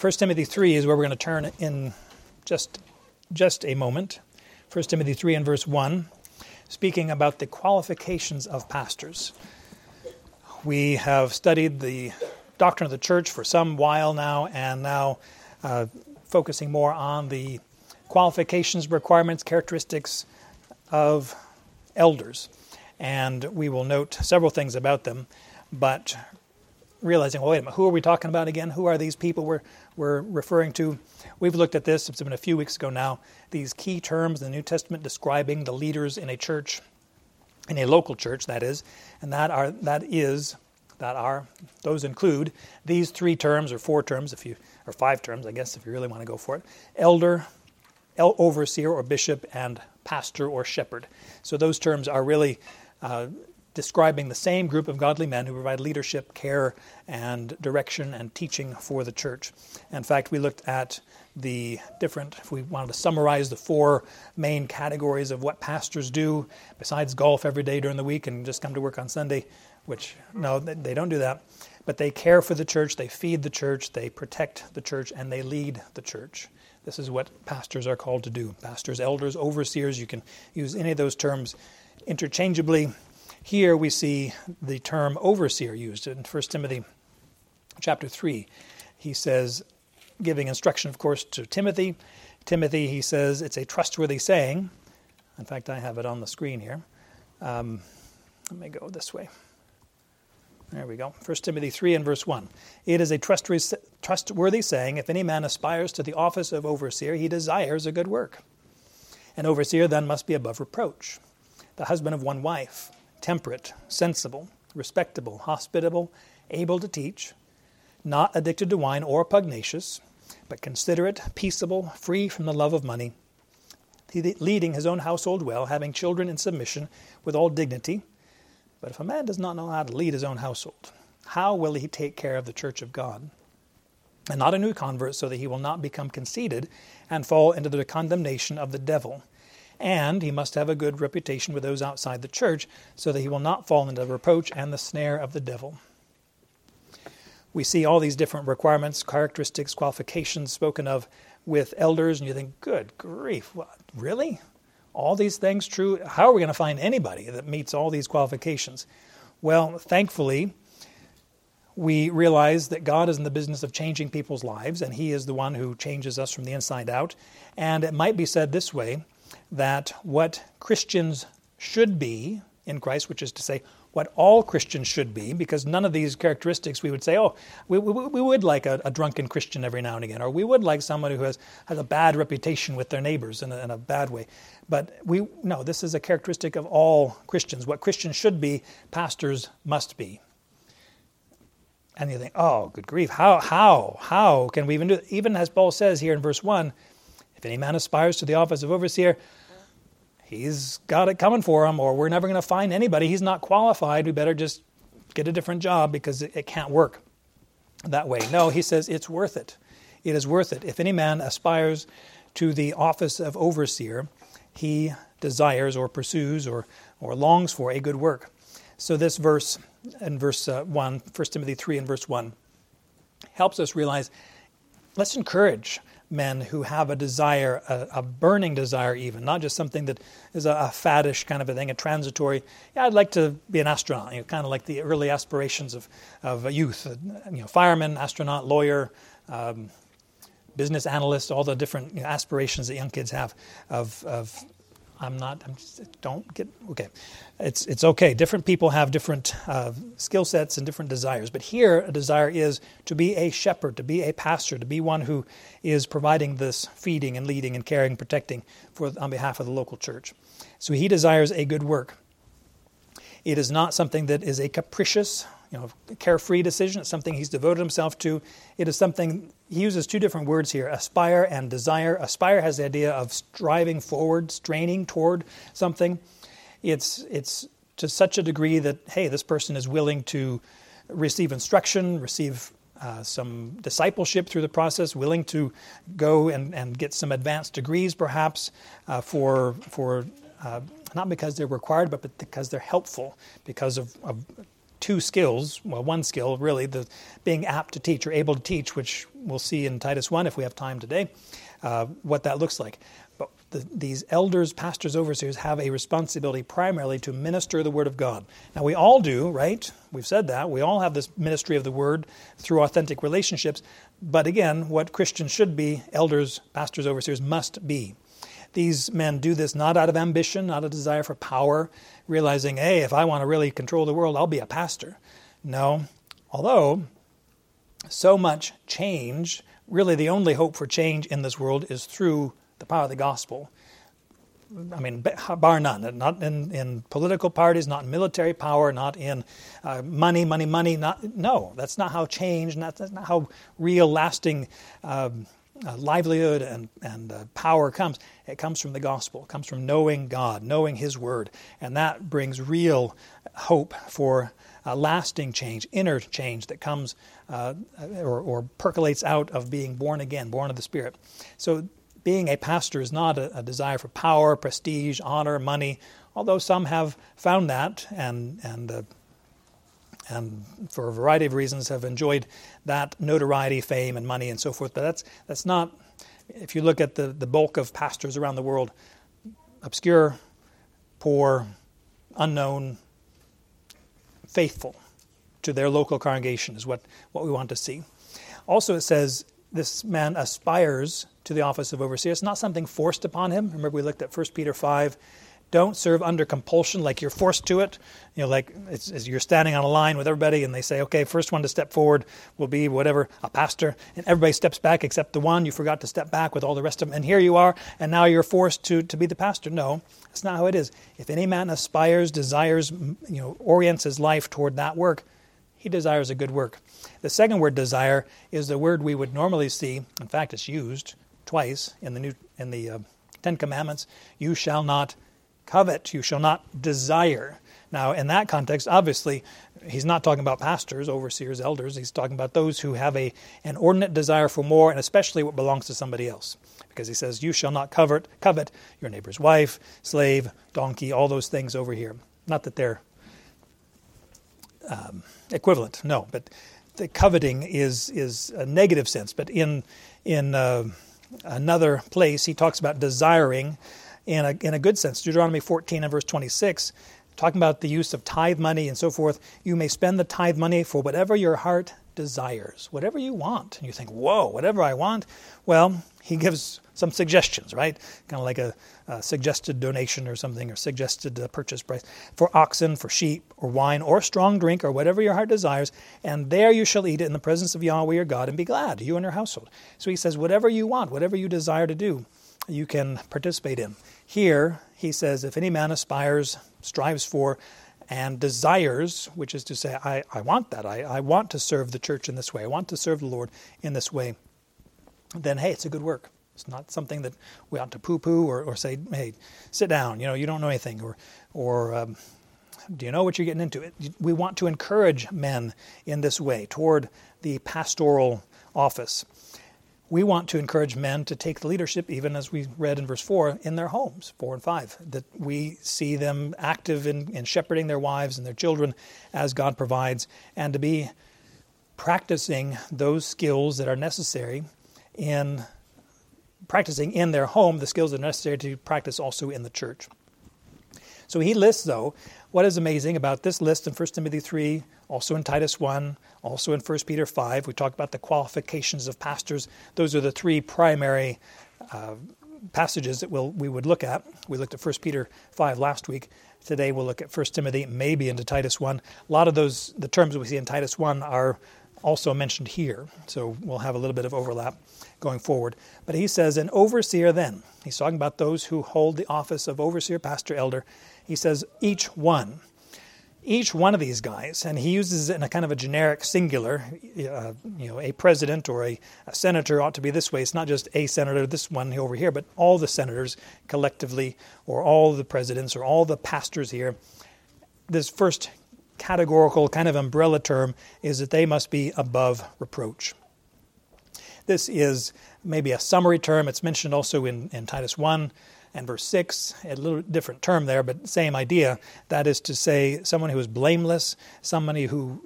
1 Timothy 3 is where we're going to turn in just, just a moment. 1 Timothy 3 and verse 1, speaking about the qualifications of pastors. We have studied the doctrine of the church for some while now, and now uh, focusing more on the qualifications, requirements, characteristics of elders. And we will note several things about them, but realizing, well, wait a minute, who are we talking about again? Who are these people we're, we're referring to? We've looked at this, it's been a few weeks ago now, these key terms in the New Testament describing the leaders in a church, in a local church, that is, and that are that is that are those include these three terms or four terms if you or five terms I guess if you really want to go for it elder el- overseer or bishop and pastor or shepherd so those terms are really uh, describing the same group of godly men who provide leadership, care, and direction and teaching for the church. In fact, we looked at the different, if we wanted to summarize the four main categories of what pastors do, besides golf every day during the week and just come to work on Sunday, which, no, they don't do that. But they care for the church, they feed the church, they protect the church, and they lead the church. This is what pastors are called to do. Pastors, elders, overseers, you can use any of those terms interchangeably here we see the term overseer used in 1 Timothy chapter 3. He says, giving instruction, of course, to Timothy. Timothy, he says, it's a trustworthy saying. In fact, I have it on the screen here. Um, let me go this way. There we go. 1 Timothy 3 and verse 1. It is a trustworthy saying if any man aspires to the office of overseer, he desires a good work. An overseer then must be above reproach, the husband of one wife temperate, sensible, respectable, hospitable, able to teach, not addicted to wine or pugnacious, but considerate, peaceable, free from the love of money, leading his own household well, having children in submission with all dignity. But if a man does not know how to lead his own household, how will he take care of the church of God? And not a new convert, so that he will not become conceited and fall into the condemnation of the devil and he must have a good reputation with those outside the church so that he will not fall into the reproach and the snare of the devil. We see all these different requirements, characteristics, qualifications spoken of with elders, and you think, good grief, what, really? All these things true? How are we going to find anybody that meets all these qualifications? Well, thankfully, we realize that God is in the business of changing people's lives, and He is the one who changes us from the inside out. And it might be said this way that what Christians should be in Christ, which is to say, what all Christians should be, because none of these characteristics we would say, oh, we, we, we would like a, a, drunken Christian every now and again, or we would like someone who has, has a bad reputation with their neighbors in a, in a bad way. But we no, this is a characteristic of all Christians. What Christians should be, pastors must be. And you think, oh, good grief, how, how, how can we even do it? Even as Paul says here in verse 1, if any man aspires to the office of overseer, he's got it coming for him, or we're never going to find anybody. He's not qualified. We better just get a different job because it, it can't work that way. No, he says it's worth it. It is worth it. If any man aspires to the office of overseer, he desires or pursues or, or longs for a good work. So, this verse in verse uh, 1, 1 Timothy 3 and verse 1, helps us realize let's encourage men who have a desire, a, a, burning desire, even not just something that is a, a, faddish kind of a thing, a transitory. Yeah, I'd like to be an astronaut. You know, kind of like the early aspirations of of youth. You know, fireman, astronaut, lawyer. Um, business analyst, all the different you know, aspirations that young kids have of, of I'm not. I'm just, don't get okay. It's it's okay. Different people have different uh, skill sets and different desires. But here, a desire is to be a shepherd, to be a pastor, to be one who is providing this feeding and leading and caring, protecting for on behalf of the local church. So he desires a good work. It is not something that is a capricious you know, carefree decision. It's something he's devoted himself to. It is something, he uses two different words here aspire and desire. Aspire has the idea of striving forward, straining toward something. It's, it's to such a degree that, hey, this person is willing to receive instruction, receive uh, some discipleship through the process, willing to go and, and get some advanced degrees perhaps uh, for, for uh, not because they're required, but because they're helpful, because of, of two skills. Well, one skill really, the being apt to teach or able to teach, which we'll see in Titus one if we have time today, uh, what that looks like. But the, these elders, pastors, overseers have a responsibility primarily to minister the word of God. Now we all do, right? We've said that we all have this ministry of the word through authentic relationships. But again, what Christians should be, elders, pastors, overseers must be. These men do this not out of ambition, not a desire for power, realizing, hey, if I want to really control the world, I'll be a pastor. No, although so much change, really the only hope for change in this world is through the power of the gospel. I mean, bar none. Not in, in political parties, not in military power, not in uh, money, money, money. Not no. That's not how change. Not, that's not how real, lasting um, uh, livelihood and and uh, power comes. It comes from the gospel. It comes from knowing God, knowing His Word, and that brings real hope for lasting change, inner change that comes uh, or, or percolates out of being born again, born of the Spirit. So being a pastor is not a, a, desire for power, prestige, honor, money, although some have found that and, and, and for a variety of reasons have enjoyed that notoriety, fame, and money and so forth. But that's, that's not, if you look at the, the bulk of pastors around the world, obscure, poor, unknown, faithful to their local congregation is what, what we want to see. Also, it says this man aspires to the office of overseer. It's not something forced upon him. Remember, we looked at 1 Peter 5. Don't serve under compulsion, like you're forced to it. You know, like it's, it's, you're standing on a line with everybody, and they say, "Okay, first one to step forward will be whatever a pastor," and everybody steps back except the one you forgot to step back with all the rest of them. And here you are, and now you're forced to to be the pastor. No, that's not how it is. If any man aspires, desires, you know, orients his life toward that work, he desires a good work. The second word desire is the word we would normally see. In fact, it's used twice in the new in the uh, Ten Commandments. You shall not covet. You shall not desire. Now, in that context, obviously, he's not talking about pastors, overseers, elders. He's talking about those who have a an ordinate desire for more, and especially what belongs to somebody else. Because he says, "You shall not covet covet your neighbor's wife, slave, donkey, all those things over here." Not that they're um, equivalent, no, but the coveting is is a negative sense. But in in uh, another place, he talks about desiring in a in a good sense. Deuteronomy 14 and verse 26, talking about the use of tithe money and so forth. You may spend the tithe money for whatever your heart desires, whatever you want. And you think, whoa, whatever I want. Well, he gives some suggestions, right? Kind of like a, a suggested donation or something, or suggested uh, purchase price for oxen, for sheep, or wine, or strong drink, or whatever your heart desires. And there you shall eat it in the presence of Yahweh your God and be glad, you and your household. So he says, whatever you want, whatever you desire to do, you can participate in. Here, he says, if any man aspires, strives for, and desires, which is to say, I, I want that. I, I want to serve the church in this way. I want to serve the Lord in this way. Then, hey, it's a good work. It's not something that we ought to poo-poo or, or say, "Hey, sit down. You know, you don't know anything," or, or um, "Do you know what you're getting into?" We want to encourage men in this way toward the pastoral office. We want to encourage men to take the leadership, even as we read in verse 4, in their homes, 4 and 5, that we see them active in, in shepherding their wives and their children as God provides, and to be practicing those skills that are necessary in practicing in their home the skills that are necessary to practice also in the church. So he lists, though, what is amazing about this list in 1 Timothy 3, also in Titus 1, also in 1 Peter 5. We talk about the qualifications of pastors. Those are the three primary uh, passages that we'll, we would look at. We looked at 1 Peter 5 last week. Today we'll look at 1 Timothy, maybe into Titus 1. A lot of those, the terms we see in Titus 1 are also mentioned here. So we'll have a little bit of overlap going forward. But he says, an overseer then, he's talking about those who hold the office of overseer, pastor, elder. He says, each one, each one of these guys, and he uses it in a kind of a generic singular, uh, you know, a president or a, a, senator ought to be this way. It's not just a senator, this one over here, but all the senators collectively, or all the presidents, or all the pastors here. This first categorical kind of umbrella term is that they must be above reproach. This is maybe a summary term. It's mentioned also in, in Titus 1 And verse 6, a little different term there, but same idea. That is to say, someone who is blameless, somebody who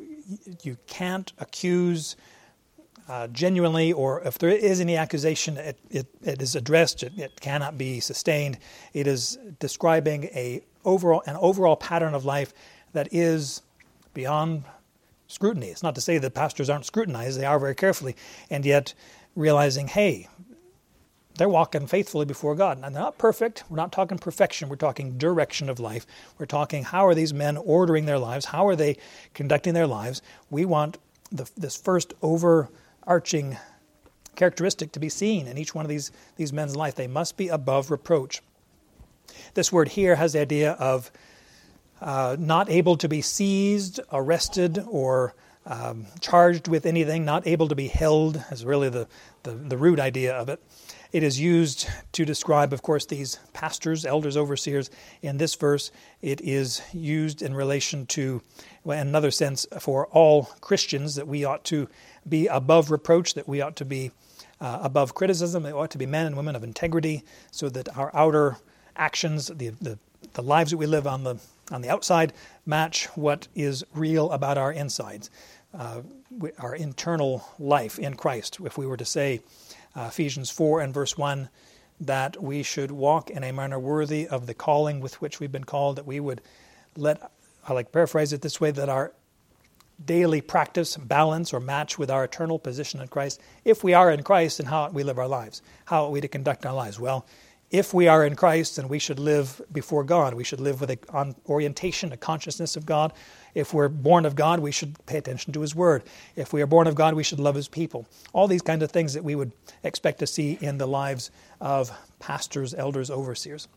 you can't accuse uh, genuinely, or if there is any accusation, it, it, it is addressed, it, it cannot be sustained. It is describing a overall, an overall pattern of life that is beyond scrutiny. It's not to say that pastors aren't scrutinized, they are very carefully, and yet realizing, hey, they're walking faithfully before God. And they're not perfect. We're not talking perfection. We're talking direction of life. We're talking how are these men ordering their lives? How are they conducting their lives? We want the, this first overarching characteristic to be seen in each one of these, these men's life. They must be above reproach. This word here has the idea of uh, not able to be seized, arrested, or um, charged with anything, not able to be held, is really the, the, the root idea of it. It is used to describe, of course, these pastors, elders, overseers. In this verse, it is used in relation to, well, in another sense, for all Christians that we ought to be above reproach, that we ought to be uh, above criticism, that we ought to be men and women of integrity, so that our outer actions, the, the, the lives that we live on the on the outside match what is real about our insides, uh, our internal life in Christ. If we were to say, uh, Ephesians 4 and verse 1, that we should walk in a manner worthy of the calling with which we've been called, that we would let, I like paraphrase it this way, that our daily practice balance or match with our eternal position in Christ. If we are in Christ, and how we live our lives, how are we to conduct our lives? Well, if we are in Christ, then we should live before God. We should live with an orientation, a consciousness of God. If we're born of God, we should pay attention to His Word. If we are born of God, we should love His people. All these kinds of things that we would expect to see in the lives of pastors, elders, overseers.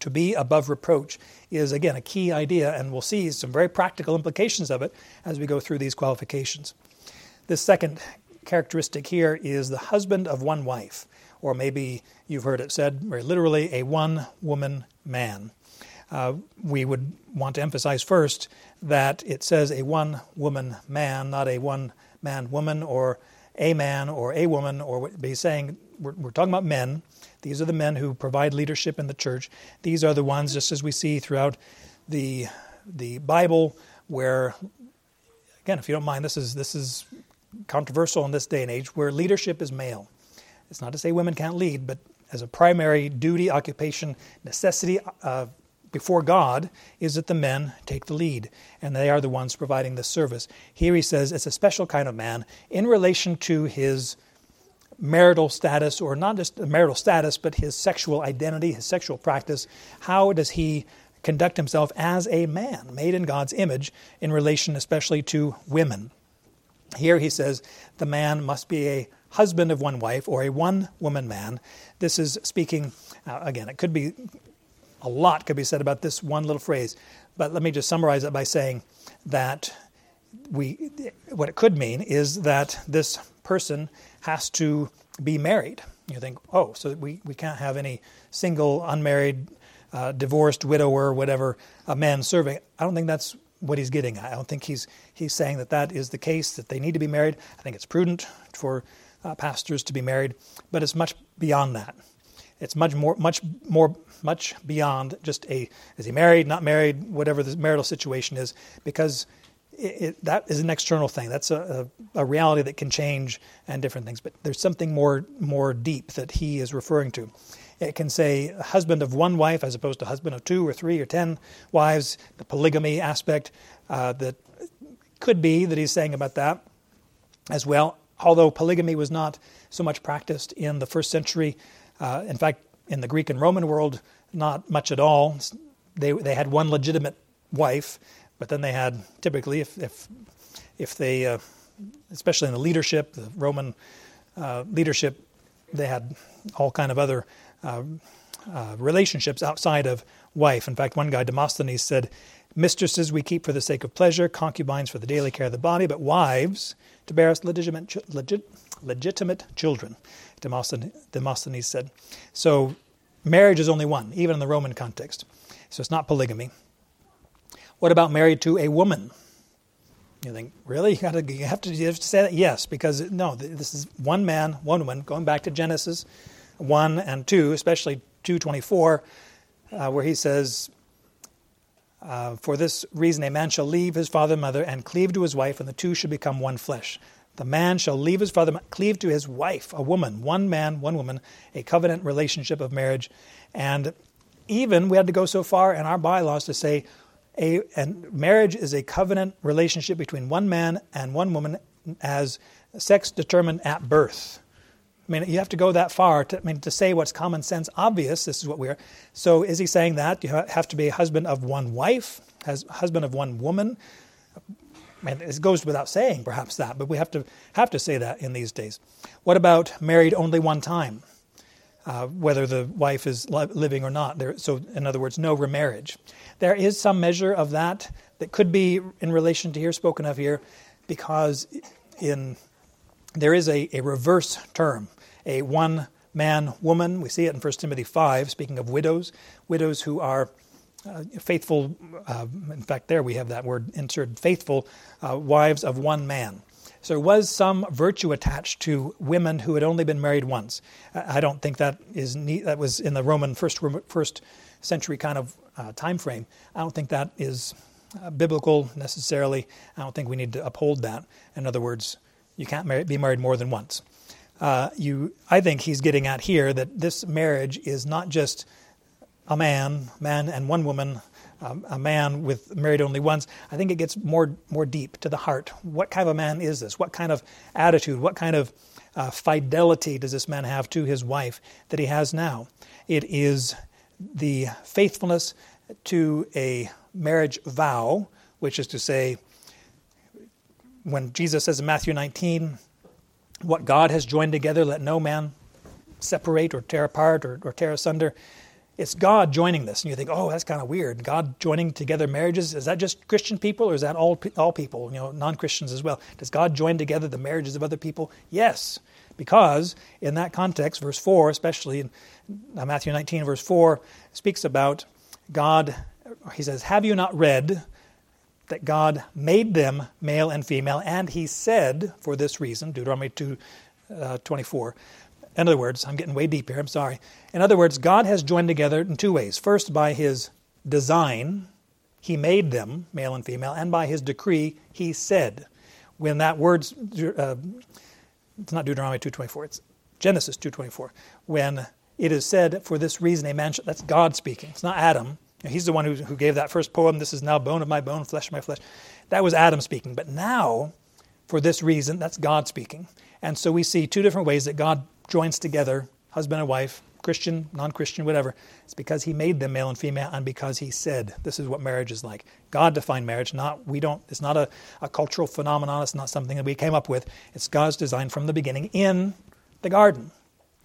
To be above reproach is, again, a key idea, and we'll see some very practical implications of it as we go through these qualifications. The second characteristic here is the husband of one wife or maybe you've heard it said very literally, a one woman man. Uh, we would want to emphasize first that it says a one woman man, not a one man woman or a man or a woman, or be saying we're, we're, talking about men. These are the men who provide leadership in the church. These are the ones, just as we see throughout the the Bible, where again, if you don't mind, this is this is controversial in this day and age, where leadership is male. It's not to say women can't lead, but as a primary duty, occupation, necessity uh, before God is that the men take the lead, and they are the ones providing the service. Here he says it's a special kind of man in relation to his marital status, or not just the marital status, but his sexual identity, his sexual practice. How does he conduct himself as a man, made in God's image, in relation especially to women? Here he says the man must be a husband of one wife or a one woman man. This is speaking, uh, again, it could be a lot could be said about this one little phrase, but let me just summarize it by saying that we, what it could mean is that this person has to be married. You think, oh, so we, we can't have any single, unmarried, uh, divorced widower, whatever, a man serving. I don't think that's what he's getting at. I don't think he's he's saying that that is the case that they need to be married. I think it's prudent for uh, pastors to be married, but it's much beyond that. It's much more, much more, much beyond just a is he married, not married, whatever the marital situation is, because it, it, that is an external thing. That's a, a, a, reality that can change and different things. But there's something more more deep that he is referring to. It can say husband of one wife as opposed to husband of two or three or ten wives. The polygamy aspect uh, that could be that he's saying about that as well although polygamy was not so much practiced in the first century, uh, in fact, in the Greek and Roman world, not much at all. They, they had one legitimate wife, but then they had typically, if, if, if they, uh, especially in the leadership, the Roman uh, leadership, they had all kind of other uh, uh, relationships outside of wife. In fact, one guy, Demosthenes, said, Mistresses we keep for the sake of pleasure, concubines for the daily care of the body, but wives to bear us legitimate, legit, legitimate children, Demosthenes, said. So marriage is only one, even in the Roman context. So it's not polygamy. What about married to a woman? You think, really? You, gotta, you, have to, you have to say that? Yes, because no, this is one man, one woman, going back to Genesis 1 and 2, especially 2.24, uh, where he says, uh, For this reason a man shall leave his father and mother and cleave to his wife, and the two shall become one flesh. The man shall leave his father, cleave to his wife, a woman, one man, one woman, a covenant relationship of marriage. And even we had to go so far in our bylaws to say a and marriage is a covenant relationship between one man and one woman as sex determined at birth. I mean, you have to go that far to, I mean, to say what's common sense obvious. This is what we are. So, is he saying that you have to be a husband of one wife, has husband of one woman? And it goes without saying, perhaps that, but we have to have to say that in these days. What about married only one time, uh, whether the wife is li- living or not? There, so, in other words, no remarriage. There is some measure of that that could be in relation to here spoken of here, because in there is a, a reverse term, a one man woman. We see it in 1 Timothy 5, speaking of widows, widows who are uh, faithful, uh, in fact, there we have that word inserted faithful uh, wives of one man. So there was some virtue attached to women who had only been married once. I don't think that is neat, that was in the Roman first first century kind of uh, time frame. I don't think that is uh, biblical necessarily. I don't think we need to uphold that. In other words, you can't be married more than once. Uh, you, I think he's getting at here that this marriage is not just a man, man and one woman, um, a man with married only once. I think it gets more more deep to the heart. What kind of a man is this? What kind of attitude? What kind of uh, fidelity does this man have to his wife that he has now? It is the faithfulness to a marriage vow, which is to say, when Jesus says in Matthew 19, what God has joined together, let no man separate or tear apart or, or tear asunder. It's God joining this. And you think, oh, that's kind of weird. God joining together marriages. Is that just Christian people or is that all, all people, you know, non Christians as well? Does God join together the marriages of other people? Yes. Because in that context, verse 4, especially in uh, Matthew 19, verse 4, speaks about God. He says, Have you not read that God made them male and female, and he said, for this reason, Deuteronomy 2 uh, 24. In other words, I'm getting way deep here, I'm sorry. In other words, God has joined together in two ways. First, by his design, he made them male and female, and by his decree, he said. When that word, uh, it's not Deuteronomy 2.24, it's Genesis 2.24. When it is said, for this reason a man, that's God speaking. It's not Adam. He's the one who, who gave that first poem, This is now bone of my bone, flesh of my flesh. That was Adam speaking. But now, for this reason, that's God speaking. And so we see two different ways that God joins together husband and wife, Christian, non Christian, whatever. It's because He made them male and female, and because He said, This is what marriage is like. God defined marriage, not, we don't, it's not a, a cultural phenomenon, it's not something that we came up with. It's God's design from the beginning in the garden,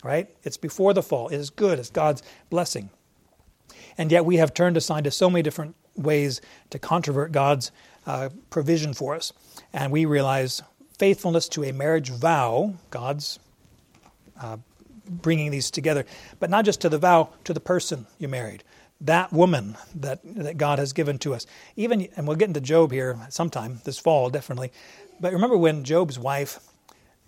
right? It's before the fall. It is good, it's God's blessing. And yet we have turned aside to so many different ways to controvert God's uh, provision for us. And we realize faithfulness to a marriage vow, God's uh, bringing these together, but not just to the vow, to the person you married. That woman that, that God has given to us. Even, and we'll get into Job here sometime, this fall, definitely. But remember when Job's wife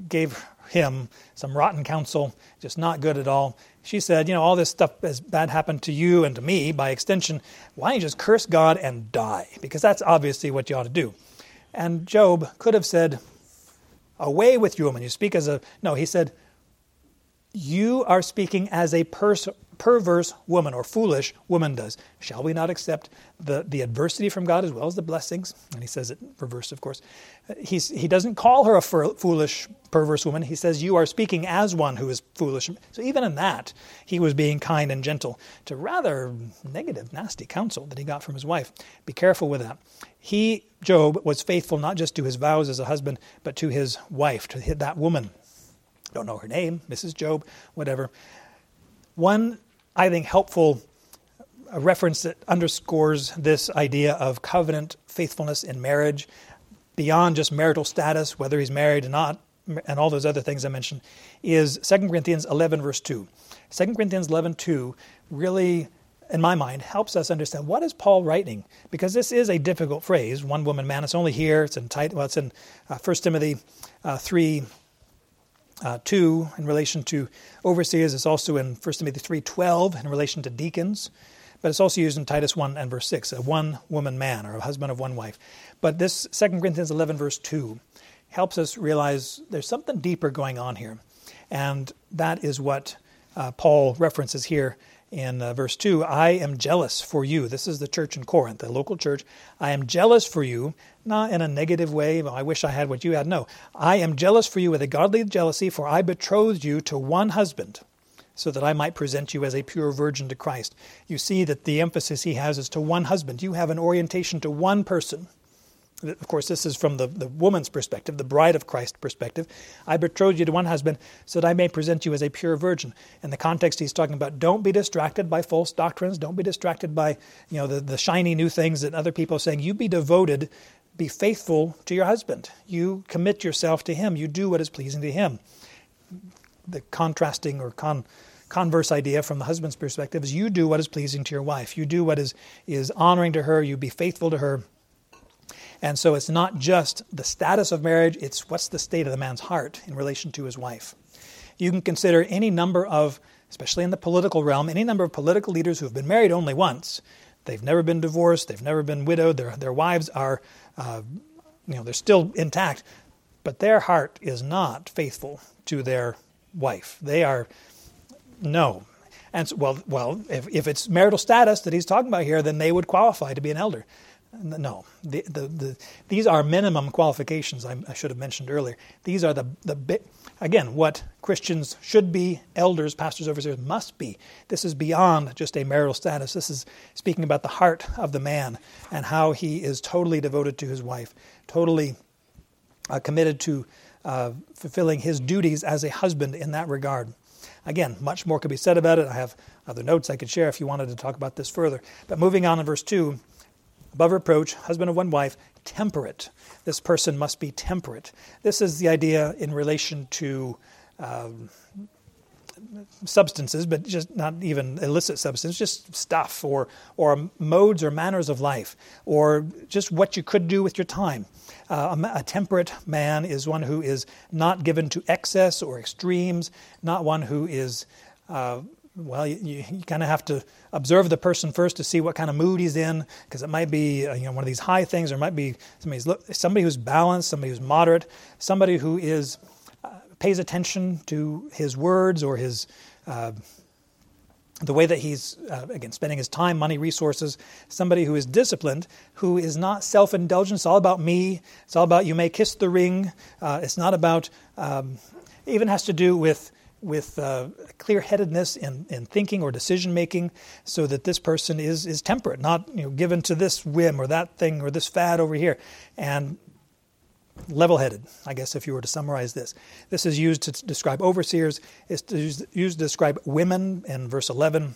gave him some rotten counsel, just not good at all. She said, You know, all this stuff has bad happened to you and to me by extension. Why don't you just curse God and die? Because that's obviously what you ought to do. And Job could have said, Away with you, woman. You speak as a. No, he said, You are speaking as a person perverse woman or foolish woman does. Shall we not accept the, the adversity from God as well as the blessings? And he says it reverse, of course. He's, he doesn't call her a foolish, perverse woman. He says, You are speaking as one who is foolish. So even in that, he was being kind and gentle to rather negative, nasty counsel that he got from his wife. Be careful with that. He, Job, was faithful not just to his vows as a husband, but to his wife, to that woman. Don't know her name, Mrs. Job, whatever. One I think, helpful reference that underscores this idea of covenant faithfulness in marriage beyond just marital status, whether he's married or not, and all those other things I mentioned, is 2 Corinthians 11, verse 2. 2 Corinthians 11, 2 really, in my mind, helps us understand what is Paul writing? Because this is a difficult phrase, one woman man. It's only here, it's in well, it's in uh, 1 Timothy uh, 3, uh, 2 in relation to overseers. It's also in 1 Timothy 3.12 in relation to deacons. But it's also used in Titus 1 and verse 6, a one woman man or a husband of one wife. But this 2 Corinthians 11, verse 2, helps us realize there's something deeper going on here. And that is what uh, Paul references here in uh, verse 2 I am jealous for you. This is the church in Corinth, the local church. I am jealous for you, not in a negative way. I wish I had what you had. No. I am jealous for you with a godly jealousy, for I betrothed you to one husband, so that I might present you as a pure virgin to Christ. You see that the emphasis he has is to one husband. You have an orientation to one person. Of course, this is from the, the woman's perspective, the bride of Christ perspective. I betrothed you to one husband so that I may present you as a pure virgin. In the context, he's talking about don't be distracted by false doctrines. Don't be distracted by you know the, the shiny new things that other people are saying. You be devoted, be faithful to your husband. You commit yourself to him. You do what is pleasing to him. The contrasting or con, converse idea from the husband's perspective is you do what is pleasing to your wife. You do what is, is honoring to her. You be faithful to her and so it's not just the status of marriage, it's what's the state of the man's heart in relation to his wife. You can consider any number of, especially in the political realm, any number of political leaders who have been married only once. They've never been divorced, they've never been widowed, their, their wives are, uh, you know, they're still intact, but their heart is not faithful to their wife. They are, no. And so, well, well, if, if it's marital status that he's talking about here, then they would qualify to be an elder. No, the, the, the, these are minimum qualifications I, I, should have mentioned earlier. These are the, the again, what Christians should be, elders, pastors, overseers must be. This is beyond just a marital status. This is speaking about the heart of the man and how he is totally devoted to his wife, totally uh, committed to uh, fulfilling his duties as a husband in that regard. Again, much more could be said about it. I have other notes I could share if you wanted to talk about this further. But moving on in verse 2 above reproach, husband of one wife, temperate. This person must be temperate. This is the idea in relation to um, substances, but just not even illicit substance, just stuff or, or modes or manners of life, or just what you could do with your time. Uh, a, a, temperate man is one who is not given to excess or extremes, not one who is uh, well, you, you, kind of have to observe the person first to see what kind of mood he's in, because it might be uh, you know one of these high things, or it might be somebody who's, somebody who's balanced, somebody who's moderate, somebody who is uh, pays attention to his words or his uh, the way that he's uh, again spending his time, money, resources. Somebody who is disciplined, who is not self-indulgent. It's all about me. It's all about you may kiss the ring. Uh, it's not about. Um, even has to do with with uh, clear headedness in, in thinking or decision making so that this person is, is temperate, not you know, given to this whim or that thing or this fad over here. And level headed, I guess, if you were to summarize this. This is used to describe overseers, it's used to describe women in verse 11,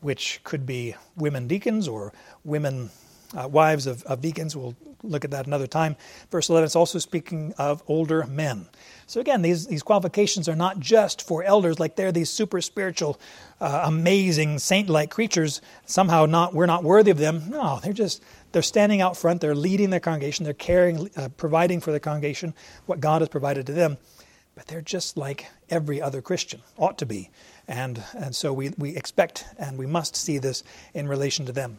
which could be women deacons or women uh, wives of, of deacons. We'll look at that another time. Verse 11 is also speaking of older men. So again, these, these qualifications are not just for elders, like they're these super spiritual, uh, amazing, saint-like creatures. Somehow, not we're not worthy of them. No, they're just they're standing out front. They're leading their congregation. They're caring, uh, providing for the congregation what God has provided to them. But they're just like every other Christian ought to be, and and so we we expect and we must see this in relation to them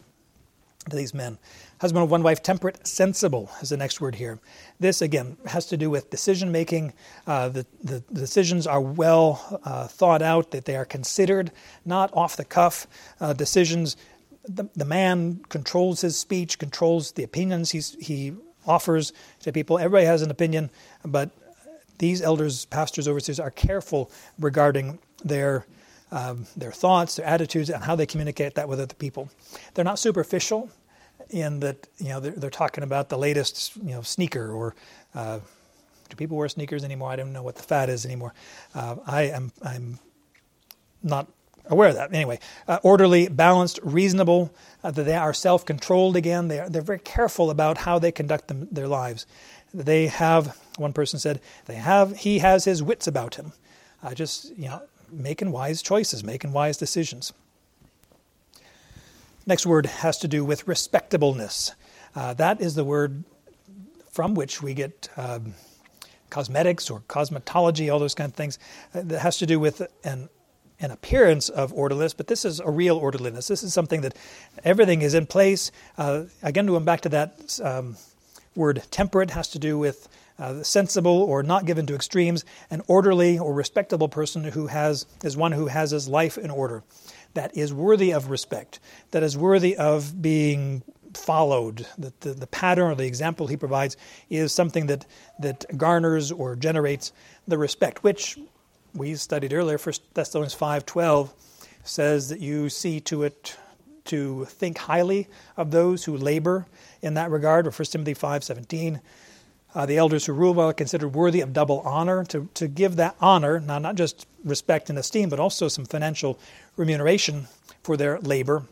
to these men. Husband of one wife, temperate, sensible is the next word here. This, again, has to do with decision making. Uh, the, the, decisions are well uh, thought out, that they are considered, not off the cuff uh, decisions. The, the man controls his speech, controls the opinions he's, he offers to people. Everybody has an opinion, but these elders, pastors, overseers are careful regarding their um, their thoughts, their attitudes, and how they communicate that with other people. They're not superficial in that you know they're, they're talking about the latest you know sneaker or uh, do people wear sneakers anymore? I don't know what the fad is anymore. Uh, I am I'm not aware of that. Anyway, uh, orderly, balanced, reasonable. Uh, that they are self-controlled. Again, they are, they're very careful about how they conduct them, their lives. They have one person said they have he has his wits about him. Uh, just you know making wise choices, making wise decisions. Next word has to do with respectableness. Uh, that is the word from which we get um, cosmetics or cosmetology, all those kind of things. Uh, that has to do with an an appearance of orderliness, but this is a real orderliness. This is something that everything is in place. Uh, again, going back to that um, word temperate has to do with uh, sensible or not given to extremes. An orderly or respectable person who has is one who has his life in order, that is worthy of respect, that is worthy of being followed. That the, the pattern or the example he provides is something that that garners or generates the respect, which we studied earlier. First Thessalonians five twelve says that you see to it to think highly of those who labor in that regard. Or 1 Timothy 5.17, uh, the elders who rule well are considered worthy of double honor. To, to give that honor, now not just respect and esteem, but also some financial remuneration for their labor.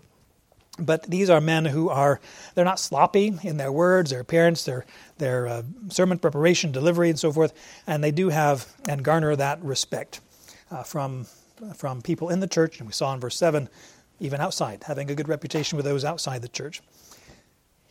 But these are men who are, they're not sloppy in their words, their appearance, their, their uh, sermon preparation, delivery, and so forth. And they do have and garner that respect uh, from, from people in the church. And we saw in verse 7 even outside, having a good reputation with those outside the church.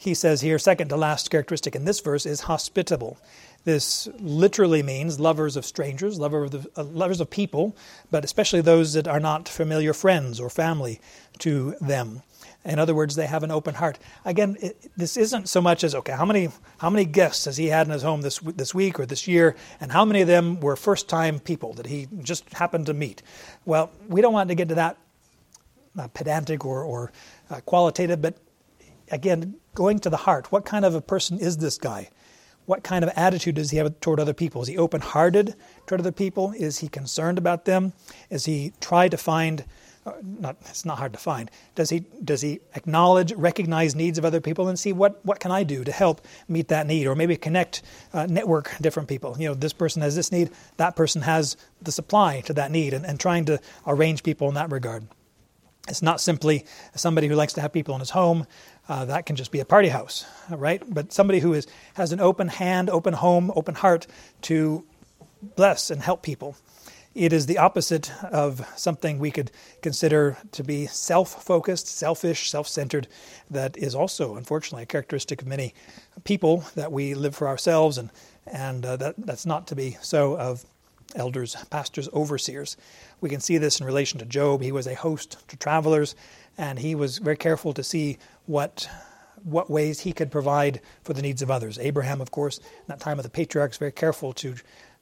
He says here, second to last characteristic in this verse is hospitable. This literally means lovers of strangers, lover of the, uh, lovers of people, but especially those that are not familiar friends or family to them. In other words, they have an open heart. Again, it, this isn't so much as okay, how many how many guests has he had in his home this this week or this year, and how many of them were first time people that he just happened to meet? Well, we don't want to get to that uh, pedantic or, or uh, qualitative, but again, going to the heart. What kind of a person is this guy? What kind of attitude does he have toward other people? Is he open hearted toward other people? Is he concerned about them? Is he try to find? Uh, not it's not hard to find. Does he does he acknowledge, recognize needs of other people, and see what what can I do to help meet that need, or maybe connect, uh, network different people. You know, this person has this need, that person has the supply to that need, and, and trying to arrange people in that regard. It's not simply somebody who likes to have people in his home. Uh, that can just be a party house, right? But somebody who is, has an open hand, open home, open heart to bless and help people. It is the opposite of something we could consider to be self focused, selfish, self centered, that is also, unfortunately, a characteristic of many people that we live for ourselves, and, and uh, that, that's not to be so of elders, pastors, overseers. We can see this in relation to Job. He was a host to travelers, and he was very careful to see what what ways he could provide for the needs of others. Abraham, of course, in that time of the patriarchs, very careful to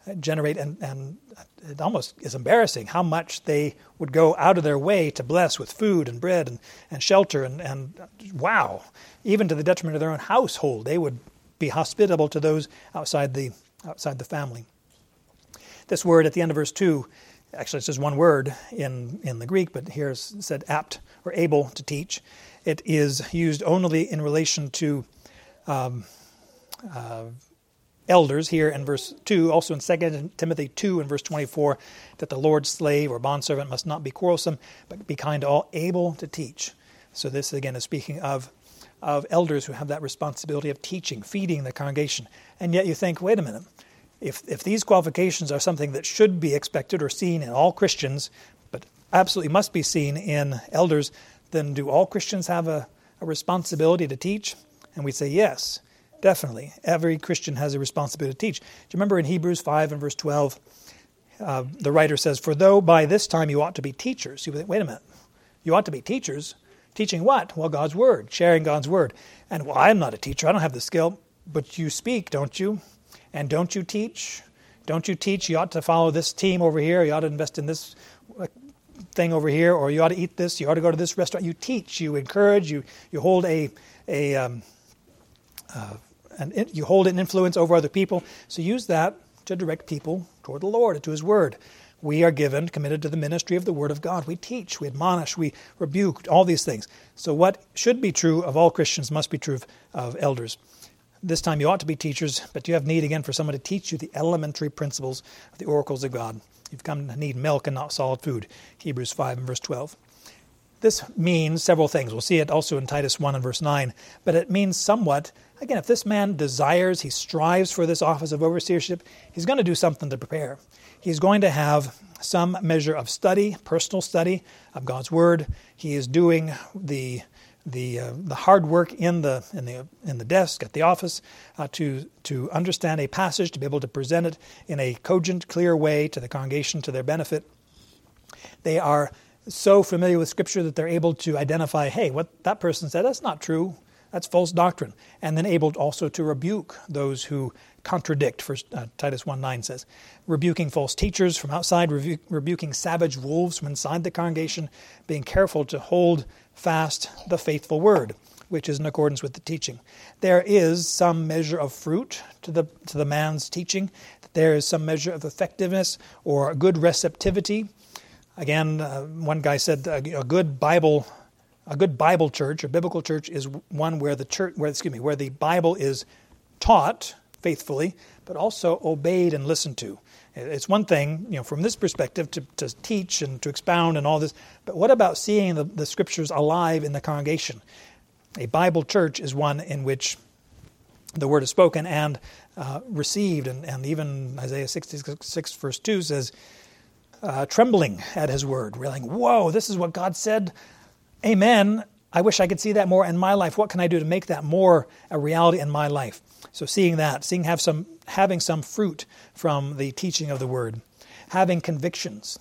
uh, generate, and, and uh, it almost is embarrassing how much they would go out of their way to bless with food and bread and, and shelter. And, and uh, wow, even to the detriment of their own household, they would be hospitable to those outside the, outside the family. This word at the end of verse 2 actually it's just one word in, in the Greek, but here it's said apt or able to teach. It is used only in relation to um, uh, elders here in verse 2, also in 2 Timothy 2 and verse 24, that the Lord's slave or bondservant must not be quarrelsome, but be kind to all, able to teach. So this again is speaking of of elders who have that responsibility of teaching, feeding the congregation. And yet you think, wait a minute, if, if these qualifications are something that should be expected or seen in all Christians, but absolutely must be seen in elders, then do all Christians have a, a responsibility to teach? And we say yes, definitely. Every Christian has a responsibility to teach. Do you remember in Hebrews 5 and verse 12, uh, the writer says, For though by this time you ought to be teachers, you think, wait a minute, you ought to be teachers. Teaching what? Well, God's Word, sharing God's Word. And well, I'm not a teacher, I don't have the skill, but you speak, don't you? And don't you teach? Don't you teach? You ought to follow this team over here. You ought to invest in this uh, thing over here, or you ought to eat this. You ought to go to this restaurant. You teach. You encourage. You you hold a a um, uh, an, you hold an influence over other people. So use that to direct people toward the Lord and to His Word. We are given, committed to the ministry of the Word of God. We teach, we admonish, we rebuke, all these things. So, what should be true of all Christians must be true of, of elders. This time you ought to be teachers, but you have need again for someone to teach you the elementary principles of the oracles of God. You've come to need milk and not solid food. Hebrews 5 and verse 12. This means several things. We'll see it also in Titus 1 and verse 9. But it means somewhat, again, if this man desires, he strives for this office of overseership, he's going to do something to prepare. He's going to have some measure of study, personal study of God's Word. He is doing the the uh, the hard work in the in the in the desk at the office uh, to to understand a passage, to be able to present it in a cogent, clear way to the congregation to their benefit. They are so familiar with Scripture that they're able to identify, hey, what that person said, that's not true. That's false doctrine. And then able also to rebuke those who contradict, first, uh, Titus 1 9 says. Rebuking false teachers from outside, rebu- rebuking savage wolves from inside the congregation, being careful to hold fast the faithful word, which is in accordance with the teaching. There is some measure of fruit to the, to the man's teaching, there is some measure of effectiveness or good receptivity. Again, uh, one guy said a, a good Bible a good Bible church, a biblical church, is one where the church, where excuse me, where the Bible is taught faithfully, but also obeyed and listened to. It's one thing, you know, from this perspective to, to teach and to expound and all this, but what about seeing the, the scriptures alive in the congregation? A Bible church is one in which the word is spoken and uh, received, and, and even Isaiah 66, verse 2 says, uh, trembling at his word, realizing, whoa, this is what God said. Amen. I wish I could see that more in my life. What can I do to make that more a reality in my life? So seeing that, seeing have some having some fruit from the teaching of the word, having convictions.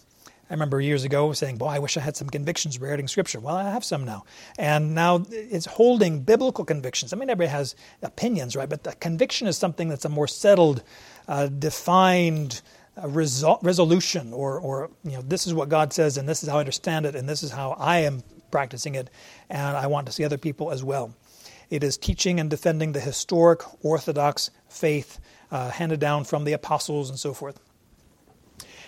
I remember years ago saying, Boy, I wish I had some convictions regarding Scripture. Well, I have some now. And now it's holding biblical convictions. I mean, everybody has opinions, right? But the conviction is something that's a more settled, uh, defined uh, resol- resolution, or, or, you know, this is what God says, and this is how I understand it, and this is how I am practicing it, and I want to see other people as well. It is teaching and defending the historic Orthodox faith uh, handed down from the apostles and so forth.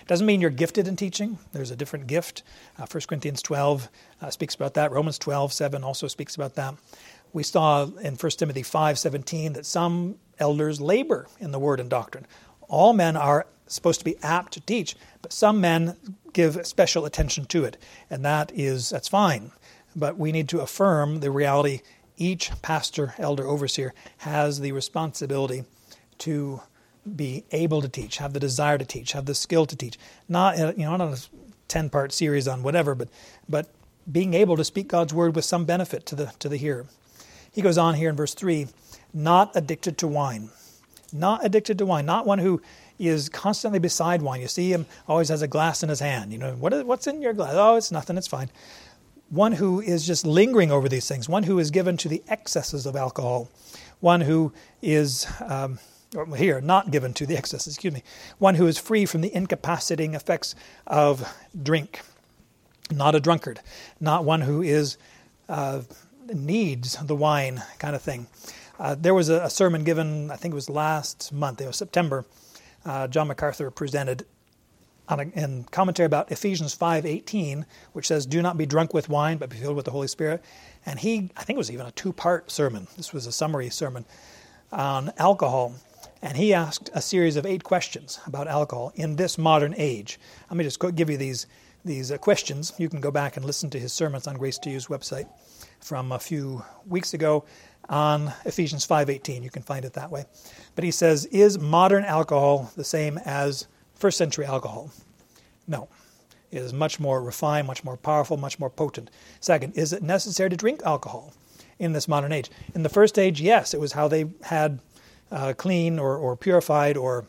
Doesn't mean you're gifted in teaching. There's a different gift. Uh, 1 Corinthians 12 uh, speaks about that. Romans 12, 7 also speaks about that. We saw in 1 Timothy 5, 17 that some elders labor in the word and doctrine. All men are supposed to be apt to teach, but some men give special attention to it, and that is that's fine. But we need to affirm the reality each pastor, elder, overseer has the responsibility to be able to teach, have the desire to teach, have the skill to teach. Not you know, not a ten part series on whatever, but but being able to speak God's word with some benefit to the to the hearer. He goes on here in verse three, not addicted to wine. Not addicted to wine, not one who is constantly beside wine. You see him always has a glass in his hand. You know, what is, what's in your glass? Oh, it's nothing, it's fine. One who is just lingering over these things, one who is given to the excesses of alcohol, one who is, um, here, not given to the excesses, excuse me, one who is free from the incapacitating effects of drink, not a drunkard, not one who is uh, needs the wine kind of thing. Uh, there was a, a, sermon given, I think it was last month, it was September, uh, John MacArthur presented a, in commentary about Ephesians 5:18, which says, "Do not be drunk with wine, but be filled with the Holy Spirit." And he, I think it was even a two-part sermon. This was a summary sermon on alcohol, and he asked a series of eight questions about alcohol in this modern age. Let me just give you these these uh, questions. You can go back and listen to his sermons on Grace to You website from a few weeks ago on Ephesians 5:18. You can find it that way. But he says, "Is modern alcohol the same as first century alcohol?" No. It is much more refined, much more powerful, much more potent. Second, is it necessary to drink alcohol in this modern age? In the first age, yes, it was how they had uh, clean or, or purified or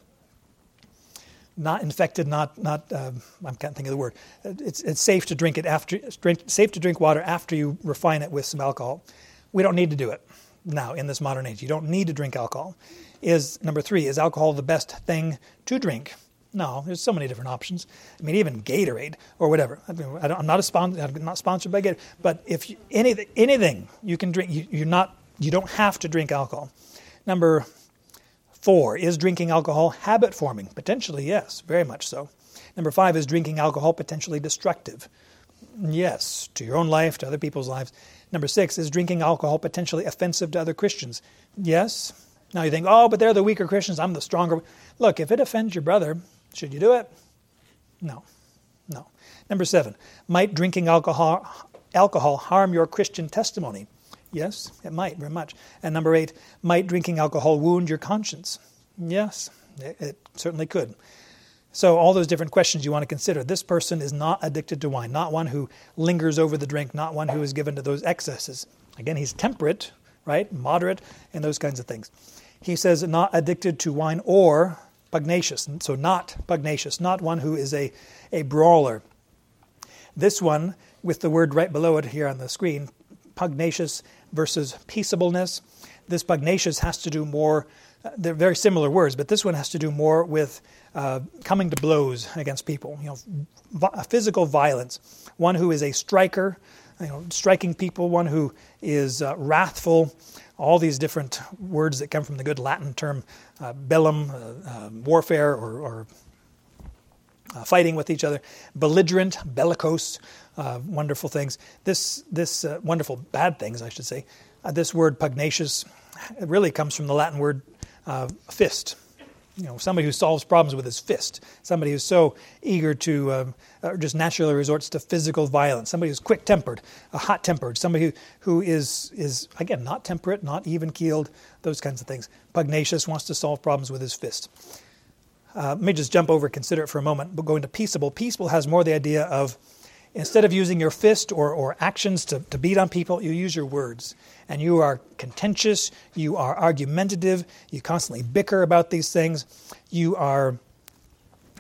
not infected, not not uh, I can't think of the word. It's it's safe to drink it after drink, safe to drink water after you refine it with some alcohol. We don't need to do it now in this modern age. You don't need to drink alcohol. Is number three, is alcohol the best thing to drink? No, there's so many different options. I mean, even Gatorade or whatever. I am not a sponsor. I'm not sponsored by Gatorade. But if you, anything, anything you can drink, you, you're not. You don't have to drink alcohol. Number four is drinking alcohol habit forming. Potentially, yes, very much so. Number five is drinking alcohol potentially destructive. Yes, to your own life, to other people's lives. Number six, is drinking alcohol potentially offensive to other Christians? Yes. Now you think, oh, but they're the weaker Christians, I'm the stronger. Look, if it offends your brother, should you do it? No. No. Number seven, might drinking alcohol, alcohol harm your Christian testimony? Yes, it might, very much. And number eight, might drinking alcohol wound your conscience? Yes, it, it certainly could. So, all those different questions you want to consider. This person is not addicted to wine, not one who lingers over the drink, not one who is given to those excesses. Again, he's temperate, right? Moderate, and those kinds of things. He says, not addicted to wine or pugnacious. So, not pugnacious, not one who is a, a brawler. This one, with the word right below it here on the screen, pugnacious versus peaceableness. This pugnacious has to do more, uh, they're very similar words, but this one has to do more with uh, coming to blows against people, you know, physical violence. One who is a striker, you know, striking people. One who is uh, wrathful. All these different words that come from the good Latin term uh, bellum, uh, um, warfare, or, or uh, fighting with each other. Belligerent, bellicose, wonderful things. This, this wonderful bad things, I should say. this word pugnacious really comes from the Latin word fist you know, somebody who solves problems with his fist, somebody who's so eager to, um, just naturally resorts to physical violence, somebody who's quick tempered, hot tempered, somebody who, who is, is, again, not temperate, not even keeled, those kinds of things. Pugnacious wants to solve problems with his fist. Uh, let me just jump over, consider it for a moment, but going to peaceable. Peaceable has more the idea of instead of using your fist or, or actions to, to beat on people, you use your words and you are contentious, you are argumentative, you constantly bicker about these things, you are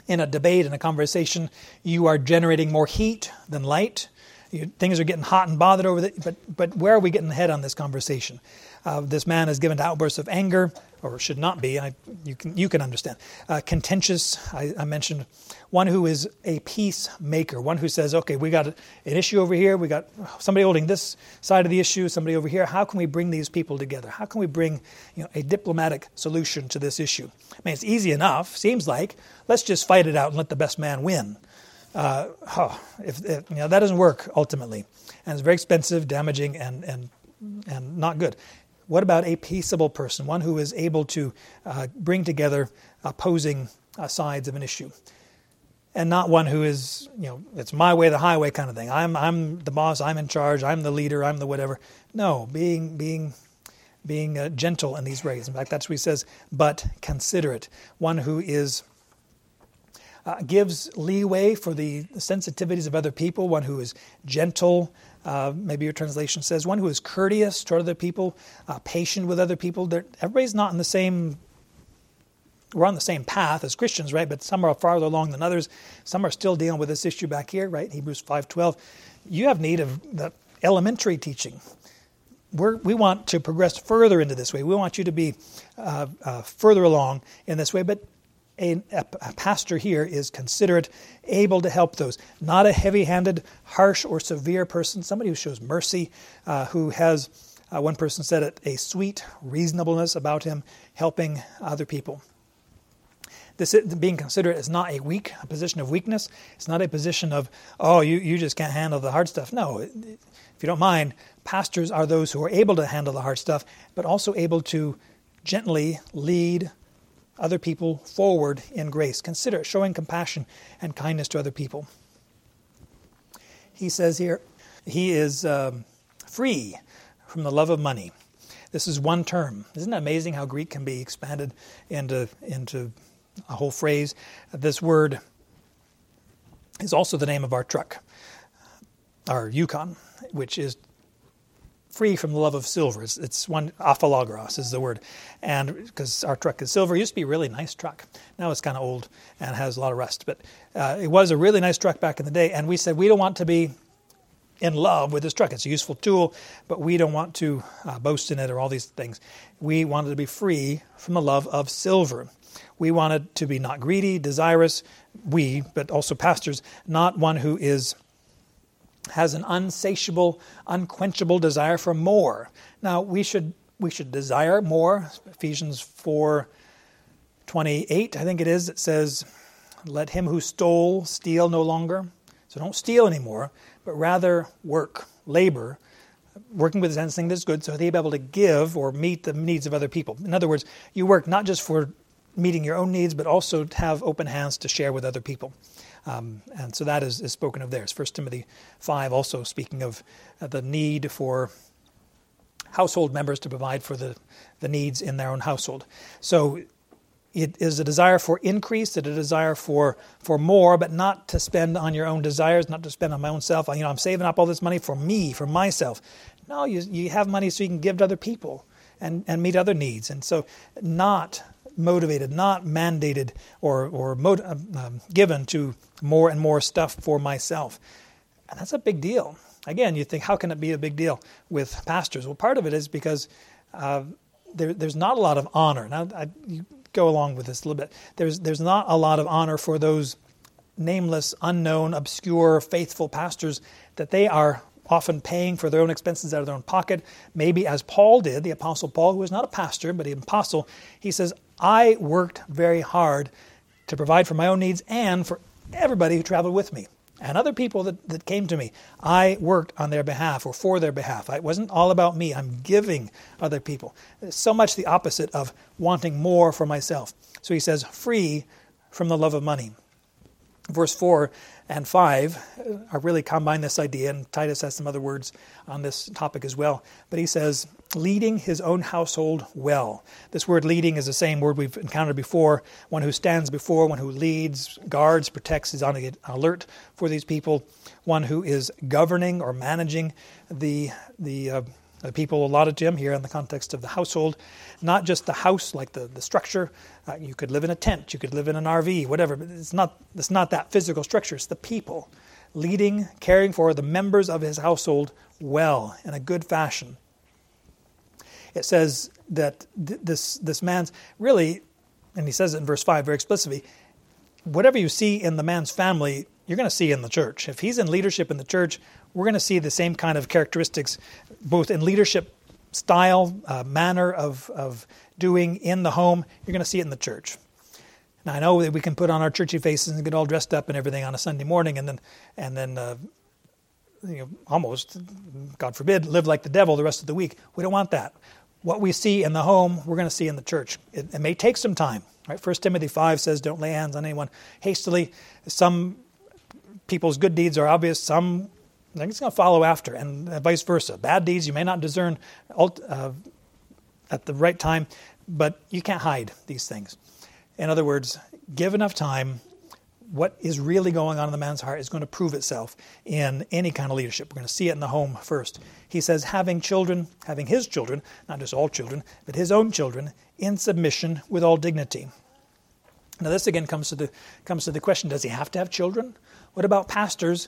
in a debate, in a conversation, you are generating more heat than light. You, things are getting hot and bothered over it, but, but where are we getting ahead on this conversation? Uh, this man is given to outbursts of anger, or should not be. I, you, can, you can understand. Uh, contentious, I, I, mentioned. One who is a peacemaker, one who says, okay, we got an issue over here, we got somebody holding this side of the issue, somebody over here. How can we bring these people together? How can we bring you know, a diplomatic solution to this issue? I mean, it's easy enough, seems like. Let's just fight it out and let the best man win. Uh, oh, if, if, you know, that doesn't work ultimately. And it's very expensive, damaging, and, and, and not good. What about a peaceable person, one who is able to uh, bring together opposing uh, sides of an issue? And not one who is, you know, it's my way, the highway kind of thing. I'm, I'm the boss, I'm in charge, I'm the leader, I'm the whatever. No, being, being, being uh, gentle in these ways. In fact, that's what he says, but considerate. One who is uh, gives leeway for the sensitivities of other people, one who is gentle, uh, maybe your translation says, one who is courteous toward other people, uh, patient with other people. They're, everybody's not in the same, we're on the same path as Christians, right? But some are farther along than others. Some are still dealing with this issue back here, right? Hebrews 5.12. You have need of the elementary teaching. We're, we want to progress further into this way. We want you to be uh, uh further along in this way, but a, a, pastor here is considerate, able to help those. Not a heavy handed, harsh, or severe person, somebody who shows mercy, uh, who has, uh, one person said it, a sweet reasonableness about him, helping other people. This being considerate is not a weak a position of weakness. It's not a position of, oh, you, you just can't handle the hard stuff. No, if you don't mind, pastors are those who are able to handle the hard stuff, but also able to gently lead, other people forward in grace. Consider showing compassion and kindness to other people. He says here, he is um, free from the love of money. This is one term. Isn't it amazing how Greek can be expanded into, into a whole phrase? This word is also the name of our truck, our Yukon, which is free from the love of silver. It's, it's one aphilargyros is the word, and because our truck is silver, it used to be a really nice truck. Now it's kind of old and has a lot of rust, but uh, it was a really nice truck back in the day. And we said we don't want to be in love with this truck. It's a useful tool, but we don't want to uh, boast in it or all these things. We wanted to be free from the love of silver. We wanted to be not greedy, desirous. We, but also pastors, not one who is has an unsatiable, unquenchable desire for more. Now, we should, we should desire more. Ephesians 4 28, I think it is, it says, Let him who stole steal no longer. So don't steal anymore, but rather work, labor, working with anything that's good so that you be able to give or meet the needs of other people. In other words, you work not just for meeting your own needs, but also to have open hands to share with other people. Um, and so that is, is spoken of there. It's 1 Timothy 5 also speaking of uh, the need for household members to provide for the, the needs in their own household. So it is a desire for increase, it is a desire for, for more, but not to spend on your own desires, not to spend on my own self. You know, I'm saving up all this money for me, for myself. No, you, you have money so you can give to other people and, and meet other needs. And so, not motivated, not mandated or, or mot- um, um, given to more and more stuff for myself. And that's a big deal. Again, you think, how can it be a big deal with pastors? Well, part of it is because uh, there, there's not a lot of honor. Now, I, you go along with this a little bit. There's, there's not a lot of honor for those nameless, unknown, obscure, faithful pastors that they are often paying for their own expenses out of their own pocket. Maybe as Paul did, the Apostle Paul, who was not a pastor, but an apostle, he says, I worked very hard to provide for my own needs and for everybody who traveled with me and other people that, that came to me. I worked on their behalf or for their behalf. It wasn't all about me. I'm giving other people. It's so much the opposite of wanting more for myself. So he says, free from the love of money. Verse 4 and 5 uh, are really combine this idea, and Titus has some other words on this topic as well. But he says, leading his own household well. This word leading is the same word we've encountered before one who stands before, one who leads, guards, protects, is on alert for these people, one who is governing or managing the, the uh, the people allotted to him here in the context of the household, not just the house, like the, the structure. Uh, you could live in a tent, you could live in an RV, whatever, but it's not, it's not that physical structure, it's the people leading, caring for the members of his household well, in a good fashion. It says that th- this, this man's really, and he says it in verse 5 very explicitly, whatever you see in the man's family, you're going to see in the church. If he's in leadership in the church, we're going to see the same kind of characteristics, both in leadership style, uh, manner of, of doing in the home. You're going to see it in the church. Now I know that we can put on our churchy faces and get all dressed up and everything on a Sunday morning, and then and then uh, you know almost, God forbid, live like the devil the rest of the week. We don't want that. What we see in the home, we're going to see in the church. It, it may take some time. Right? First Timothy five says, "Don't lay hands on anyone hastily." Some people's good deeds are obvious. Some it's going to follow after, and vice versa. Bad deeds you may not discern uh, at the right time, but you can't hide these things. In other words, give enough time, what is really going on in the man's heart is going to prove itself in any kind of leadership. We're going to see it in the home first. He says, having children, having his children, not just all children, but his own children, in submission with all dignity. Now, this again comes to the, comes to the question does he have to have children? What about pastors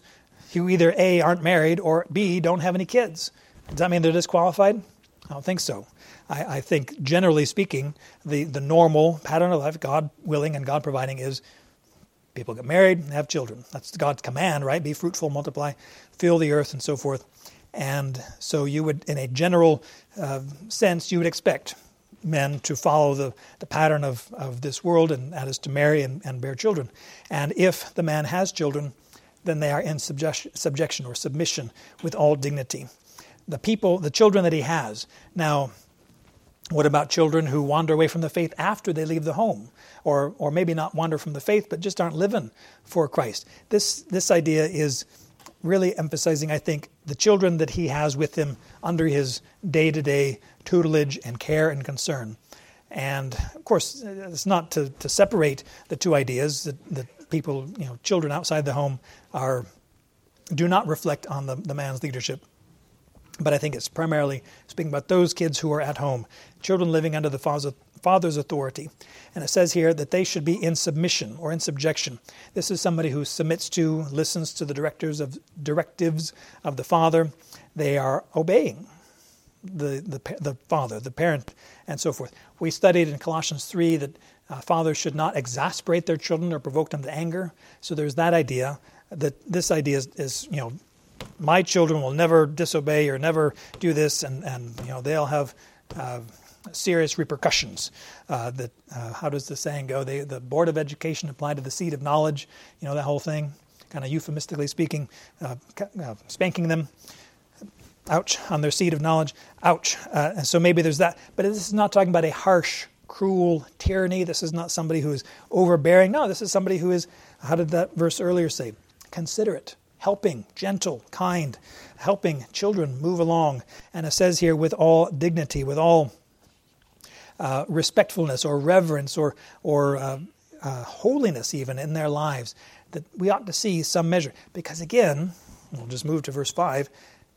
who either A, aren't married, or B, don't have any kids. Does that mean they're disqualified? I don't think so. I, I, think, generally speaking, the, the normal pattern of life, God willing and God providing, is people get married and have children. That's God's command, right? Be fruitful, multiply, fill the earth, and so forth. And so you would, in a general uh, sense, you would expect men to follow the, the pattern of, of this world, and that is to marry and, and bear children. And if the man has children, then they are in subjection or submission with all dignity. The people, the children that he has. Now, what about children who wander away from the faith after they leave the home? Or, or maybe not wander from the faith, but just aren't living for Christ. This, this idea is really emphasizing, I think, the children that he has with him under his day to day tutelage and care and concern. And of course, it's not to, to separate the two ideas that, that people, you know, children outside the home are do not reflect on the, the man's leadership. But I think it's primarily speaking about those kids who are at home, children living under the father's authority. And it says here that they should be in submission or in subjection. This is somebody who submits to, listens to the directors of directives of the father. They are obeying the, the, the father, the parent, and so forth. We studied in Colossians 3 that uh, fathers should not exasperate their children or provoke them to anger. So there's that idea that this idea is, is, you know, my children will never disobey or never do this, and, and you know, they'll have uh, serious repercussions. Uh, that uh, how does the saying go? They, the board of education applied to the seat of knowledge. You know that whole thing, kind of euphemistically speaking, uh, uh, spanking them. Ouch on their seat of knowledge. Ouch. Uh, and so maybe there's that, but this is not talking about a harsh cruel tyranny. This is not somebody who is overbearing. No, this is somebody who is, how did that verse earlier say? Considerate, helping, gentle, kind, helping children move along. And it says here, with all dignity, with all uh, respectfulness or reverence or, or uh, uh, holiness even in their lives, that we ought to see some measure. Because again, we'll just move to verse 5.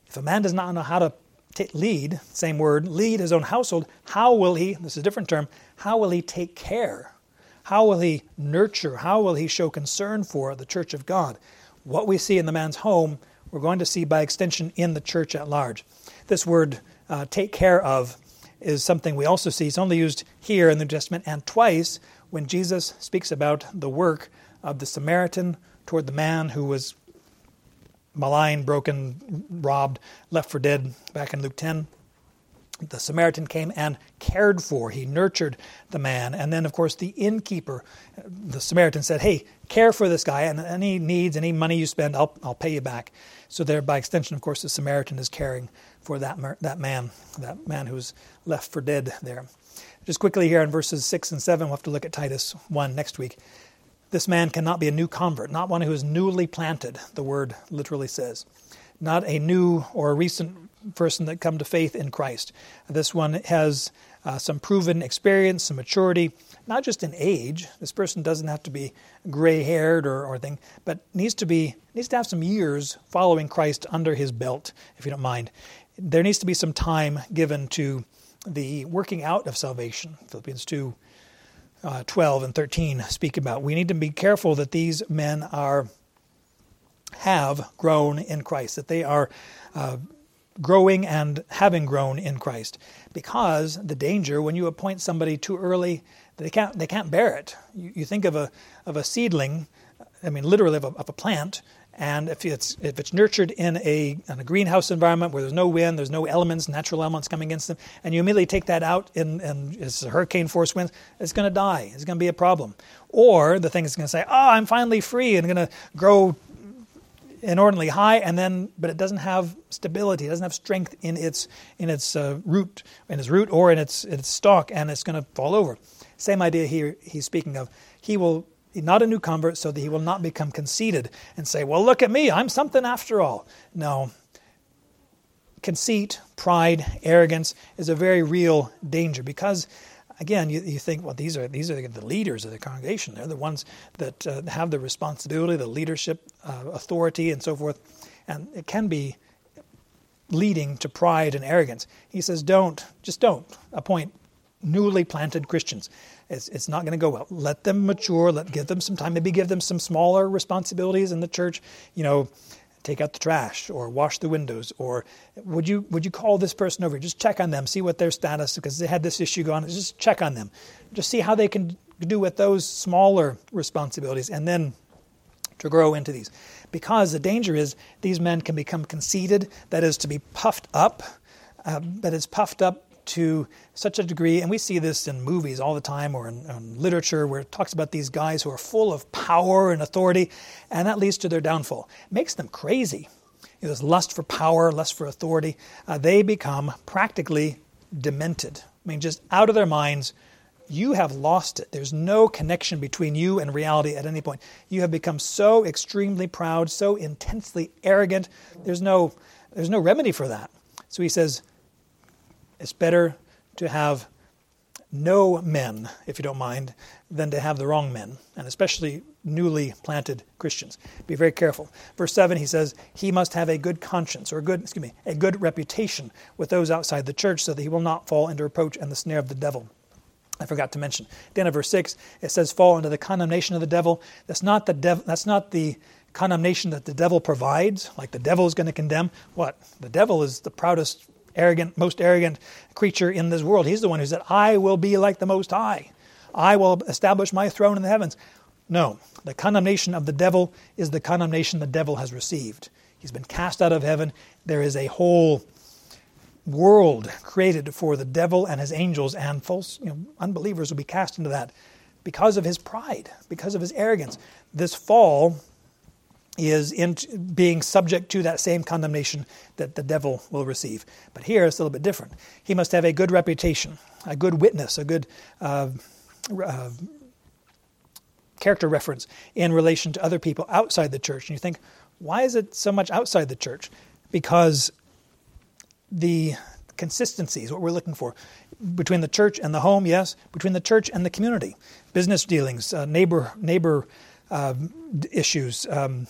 If a man does not know how to take, lead, same word, lead his own household, how will he, this is a different term, how will he take care? How will he nurture? How will he show concern for the church of God? What we see in the man's home, we're going to see by extension in the church at large. This word, uh, take care of, is something we also see. It's only used here in the New Testament and twice when Jesus speaks about the work of the Samaritan toward the man who was maligned, broken, robbed, left for dead back in Luke 10. The Samaritan came and cared for, he nurtured the man. And then, of course, the innkeeper, the Samaritan said, Hey, care for this guy, and any needs, any money you spend, I'll, I'll pay you back. So, there, by extension, of course, the Samaritan is caring for that, that man, that man who's left for dead there. Just quickly here in verses 6 and 7, we'll have to look at Titus 1 next week. This man cannot be a new convert, not one who is newly planted, the word literally says. Not a new or a recent person that come to faith in Christ. This one has uh, some proven experience, some maturity, not just in age. This person doesn't have to be gray-haired or, or thing, but needs to be needs to have some years following Christ under his belt, if you don't mind. There needs to be some time given to the working out of salvation. Philippians 2 uh, 12 and 13 speak about. We need to be careful that these men are have grown in Christ, that they are uh, growing and having grown in Christ. Because the danger when you appoint somebody too early, they can't they can't bear it. You, you think of a of a seedling, I mean literally of a, of a plant, and if it's if it's nurtured in a in a greenhouse environment where there's no wind, there's no elements, natural elements coming against them, and you immediately take that out in, in it's a hurricane force winds, it's going to die. It's going to be a problem. Or the thing is going to say, "Oh, I'm finally free and going to grow inordinately high, and then but it doesn't have stability. It doesn't have strength in its in its uh, root, in its root or in its its stalk, and it's going to fall over. Same idea here. He's speaking of. He will not a new convert, so that he will not become conceited and say, "Well, look at me. I'm something after all." No. Conceit, pride, arrogance is a very real danger because again, you, you think, well, these are these are the leaders of the congregation. They're the ones that uh, have the responsibility, the leadership, uh, authority, and so forth. And it can be leading to pride and arrogance. He says, don't, just don't appoint newly planted Christians. It's, it's not going to go well. Let them mature. Let give them some time. Maybe give them some smaller responsibilities in the church. You know, take out the trash or wash the windows or would you would you call this person over? Just check on them see what their status because they had this issue going just check on them. Just see how they can do with those smaller responsibilities and then to grow into these. Because the danger is these men can become conceited that is to be puffed up uh, but it's puffed up to such a degree, and we see this in movies all the time or in, in, literature where it talks about these guys who are full of power and authority, and that leads to their downfall. It makes them crazy. You know, this lust for power, lust for authority, uh, they become practically demented. I mean, just out of their minds. You have lost it. There's no connection between you and reality at any point. You have become so extremely proud, so intensely arrogant. There's no, there's no remedy for that. So he says, it's better to have no men, if you don't mind, than to have the wrong men, and especially newly planted Christians. Be very careful. Verse 7, he says, He must have a good conscience, or a good, excuse me, a good reputation with those outside the church, so that he will not fall into reproach and the snare of the devil. I forgot to mention. At verse 6, it says, Fall into the condemnation of the devil. That's not the, dev- that's not the condemnation that the devil provides, like the devil is going to condemn. What? The devil is the proudest arrogant, most arrogant creature in this world. He's the one who said, I will be like the Most High. I will establish my throne in the heavens. No, the condemnation of the devil is the condemnation the devil has received. He's been cast out of heaven. There is a whole world created for the devil and his angels, and false you know, unbelievers will be cast into that because of his pride, because of his arrogance. This fall is in being subject to that same condemnation that the devil will receive. But here it's a little bit different. He must have a good reputation, a good witness, a good uh, uh, character reference in relation to other people outside the church. And you think, why is it so much outside the church? Because the consistency is what we're looking for. Between the church and the home, yes. Between the church and the community, business dealings, uh, neighbor neighbor uh, issues, um,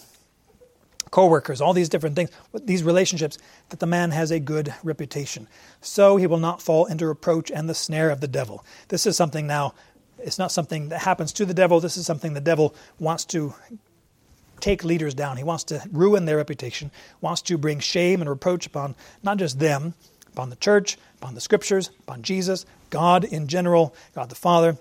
co-workers, all these different things, these relationships, that the man has a good reputation. So he will not fall into reproach and the snare of the devil. This is something now, it's not something that happens to the devil. This is something the devil wants to take leaders down. He wants to ruin their reputation, wants to bring shame and reproach upon not just them, upon the church, upon the scriptures, upon Jesus, God in general, God the Father.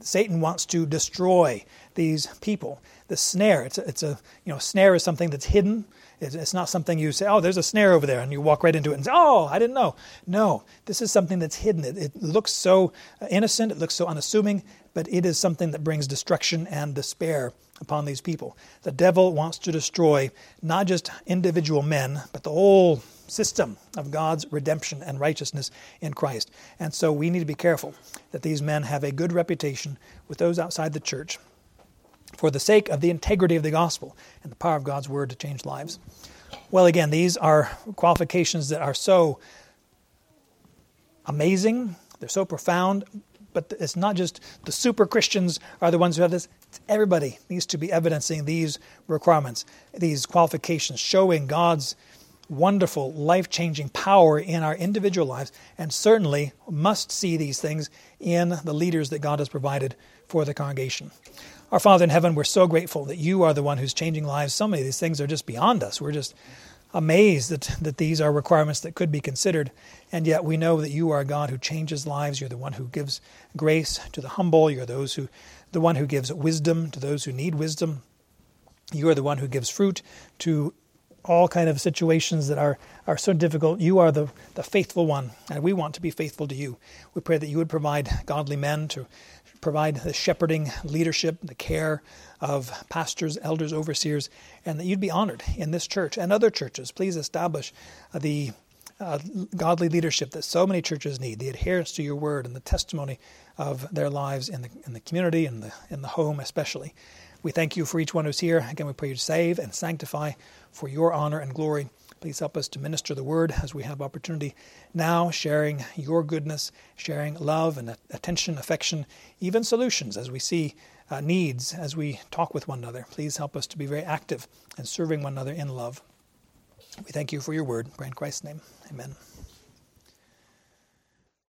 Satan wants to destroy these people. The snare, it's a, it's a you know, snare is something that's hidden. It's, it's not something you say, oh, there's a snare over there, and you walk right into it and say, oh, I didn't know. No, this is something that's hidden. It, it looks so uh, innocent, it looks so unassuming, but it is something that brings destruction and despair upon these people. The devil wants to destroy not just individual men, but the whole system of God's redemption and righteousness in Christ. And so we need to be careful that these men have a good reputation with those outside the church for the sake of the integrity of the gospel and the power of God's word to change lives. Well, again, these are qualifications that are so amazing, they're so profound, but it's not just the super Christians are the ones who have this. Everybody needs to be evidencing these requirements, these qualifications, showing God's wonderful, life changing power in our individual lives, and certainly must see these things in the leaders that God has provided for the congregation. Our Father in heaven, we're so grateful that you are the one who's changing lives. So many of these things are just beyond us. We're just amazed that, that these are requirements that could be considered. And yet we know that you are a God who changes lives. You're the one who gives grace to the humble. You're those who, the one who gives wisdom to those who need wisdom. You are the one who gives fruit to all kind of situations that are, are so difficult. You are the, the faithful one, and we want to be faithful to you. We pray that you would provide godly men to provide the shepherding leadership, the care of pastors, elders, overseers, and that you'd be honored in this church and other churches. Please establish the uh, godly leadership that so many churches need, the adherence to your word and the testimony of their lives in the, in the community and the, in the home especially. We thank you for each one who's here. Again, we pray you to save and sanctify for your honor and glory. Please help us to minister the word as we have opportunity now, sharing your goodness, sharing love and attention, affection, even solutions as we see uh, needs as we talk with one another. Please help us to be very active in serving one another in love. We thank you for your word. Pray in Christ's name. Amen.